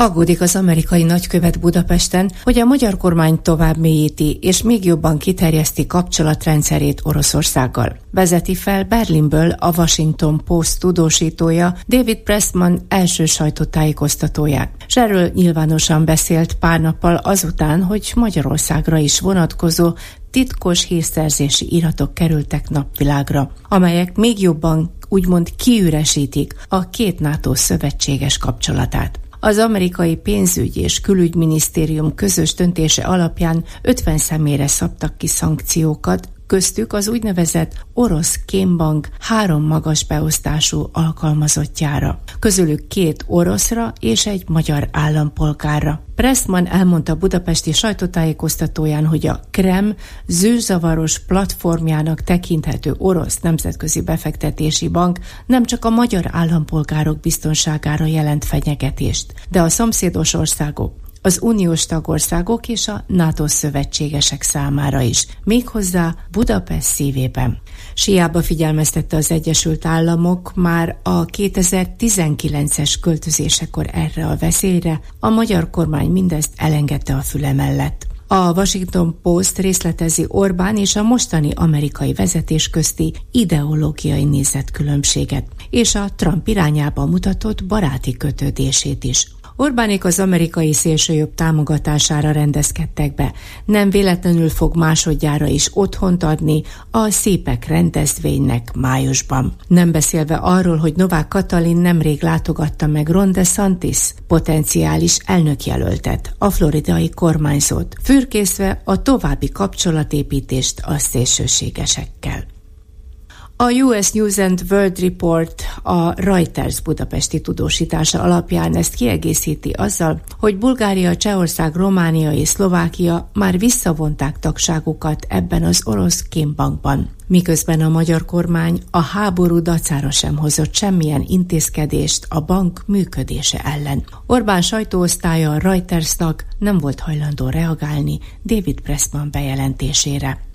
Aggódik az amerikai nagykövet Budapesten, hogy a magyar kormány tovább mélyíti és még jobban kiterjeszti kapcsolatrendszerét Oroszországgal. Vezeti fel Berlinből a Washington Post tudósítója David Pressman első sajtótájékoztatóját. És erről nyilvánosan beszélt pár nappal azután, hogy Magyarországra is vonatkozó titkos hírszerzési iratok kerültek napvilágra, amelyek még jobban úgymond kiüresítik a két NATO szövetséges kapcsolatát. Az amerikai pénzügy és külügyminisztérium közös döntése alapján 50 személyre szabtak ki szankciókat, köztük az úgynevezett orosz kémbank három magas beosztású alkalmazottjára, közülük két oroszra és egy magyar állampolgárra. Pressman elmondta budapesti sajtótájékoztatóján, hogy a Krem zűrzavaros platformjának tekinthető orosz nemzetközi befektetési bank nem csak a magyar állampolgárok biztonságára jelent fenyegetést, de a szomszédos országok, az uniós tagországok és a NATO szövetségesek számára is, méghozzá Budapest szívében. Siába figyelmeztette az Egyesült Államok már a 2019-es költözésekor erre a veszélyre, a magyar kormány mindezt elengedte a füle mellett. A Washington Post részletezi Orbán és a mostani amerikai vezetés közti ideológiai nézetkülönbséget, és a Trump irányába mutatott baráti kötődését is. Orbánék az amerikai szélsőjobb támogatására rendezkedtek be. Nem véletlenül fog másodjára is otthont adni a szépek rendezvénynek májusban. Nem beszélve arról, hogy Novák Katalin nemrég látogatta meg Ron DeSantis, potenciális elnökjelöltet, a floridai kormányzót, fürkészve a további kapcsolatépítést a szélsőségesekkel. A US News and World Report a Reuters budapesti tudósítása alapján ezt kiegészíti azzal, hogy Bulgária, Csehország, Románia és Szlovákia már visszavonták tagságukat ebben az orosz kémbankban. Miközben a magyar kormány a háború dacára sem hozott semmilyen intézkedést a bank működése ellen. Orbán sajtóosztálya a Reutersnak nem volt hajlandó reagálni David Pressman bejelentésére.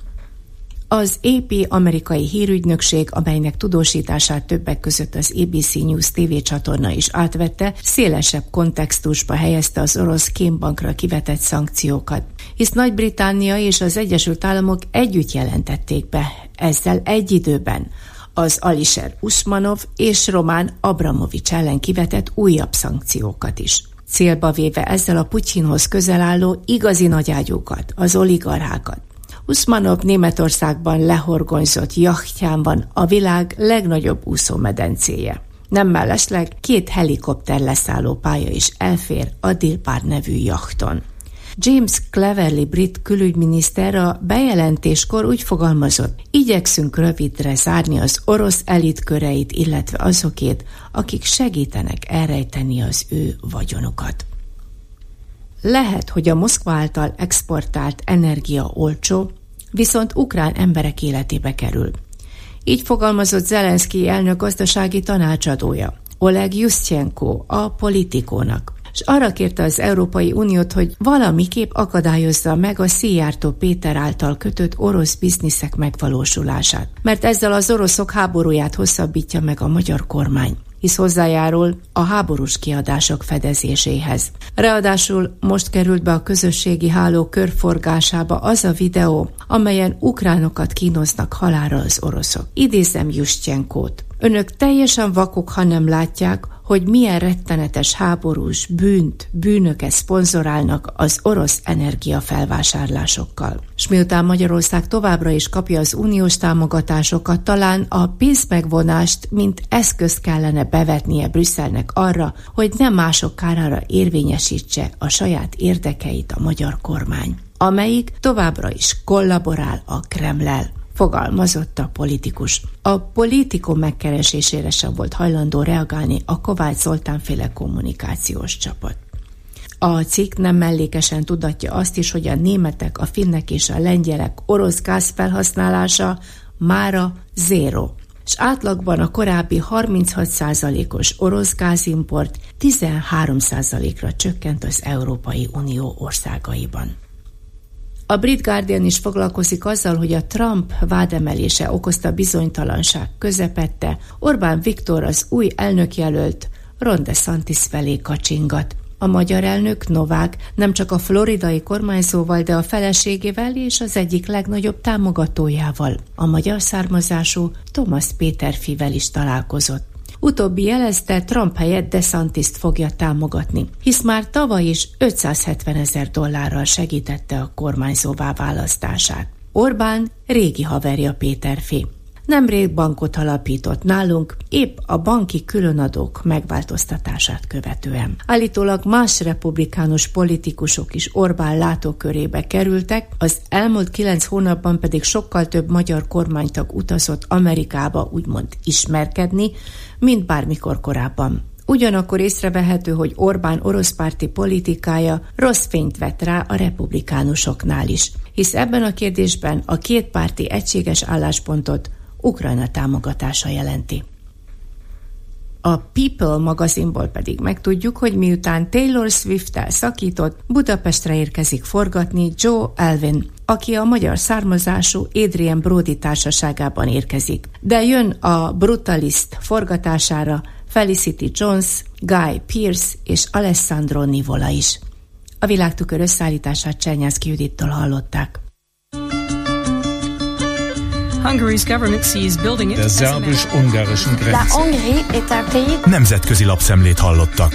Az AP amerikai hírügynökség, amelynek tudósítását többek között az ABC News TV csatorna is átvette, szélesebb kontextusba helyezte az orosz kémbankra kivetett szankciókat. Hisz Nagy-Britannia és az Egyesült Államok együtt jelentették be ezzel egy időben az Alisher Usmanov és Román Abramovics ellen kivetett újabb szankciókat is célba véve ezzel a Putyinhoz közel álló igazi nagyágyúkat, az oligarchákat. Usmanov Németországban lehorgonyzott jachtján van a világ legnagyobb úszómedencéje. Nem mellesleg két helikopter leszálló pálya is elfér a Dilpár nevű jachton. James Cleverly brit külügyminiszter a bejelentéskor úgy fogalmazott, igyekszünk rövidre zárni az orosz elitköreit, illetve azokét, akik segítenek elrejteni az ő vagyonukat. Lehet, hogy a Moszkva által exportált energia olcsó, viszont ukrán emberek életébe kerül. Így fogalmazott Zelenszky elnök gazdasági tanácsadója, Oleg Jusztyenko, a politikónak és arra kérte az Európai Uniót, hogy valamiképp akadályozza meg a Szijjártó Péter által kötött orosz bizniszek megvalósulását, mert ezzel az oroszok háborúját hosszabbítja meg a magyar kormány hisz hozzájárul a háborús kiadások fedezéséhez. Ráadásul most került be a közösségi háló körforgásába az a videó, amelyen ukránokat kínoznak halára az oroszok. Idézem Justyenkót. Önök teljesen vakok, ha nem látják, hogy milyen rettenetes háborús bűnt, bűnöket szponzorálnak az orosz energiafelvásárlásokkal. És miután Magyarország továbbra is kapja az uniós támogatásokat, talán a pénzmegvonást, mint eszközt kellene bevetnie Brüsszelnek arra, hogy nem mások kárára érvényesítse a saját érdekeit a magyar kormány amelyik továbbra is kollaborál a Kremlel fogalmazott a politikus. A politikum megkeresésére sem volt hajlandó reagálni a Kovács Zoltán féle kommunikációs csapat. A cikk nem mellékesen tudatja azt is, hogy a németek, a finnek és a lengyelek orosz gáz felhasználása mára zéro, és átlagban a korábbi 36%-os orosz gázimport 13%-ra csökkent az Európai Unió országaiban. A Brit Guardian is foglalkozik azzal, hogy a Trump vádemelése okozta bizonytalanság közepette. Orbán Viktor az új elnökjelölt Ron DeSantis felé kacsingat. A magyar elnök Novák nem csak a floridai kormányzóval, de a feleségével és az egyik legnagyobb támogatójával, a magyar származású Thomas Péterfivel is találkozott. Utóbbi jelezte, Trump helyett DeSantis-t fogja támogatni, hisz már tavaly is 570 ezer dollárral segítette a kormányzóvá választását. Orbán régi haverja Péterfi. Nemrég bankot alapított nálunk, épp a banki különadók megváltoztatását követően. Állítólag más republikánus politikusok is Orbán látókörébe kerültek, az elmúlt kilenc hónapban pedig sokkal több magyar kormánytag utazott Amerikába úgymond ismerkedni, mint bármikor korábban. Ugyanakkor észrevehető, hogy Orbán oroszpárti politikája rossz fényt vett rá a republikánusoknál is, hisz ebben a kérdésben a két párti egységes álláspontot Ukrajna támogatása jelenti. A People magazinból pedig megtudjuk, hogy miután Taylor Swift-tel szakított, Budapestre érkezik forgatni Joe Alvin, aki a magyar származású Adrian Brody társaságában érkezik. De jön a Brutalist forgatására Felicity Jones, Guy Pearce és Alessandro Nivola is. A világtükör összeállítását Csernyászki Judittól hallották. Hungary's government sees building it Der szerbus-ungarischen Grenze. La Hongrie est un pays... Nemzetközi lapszemlét hallottak.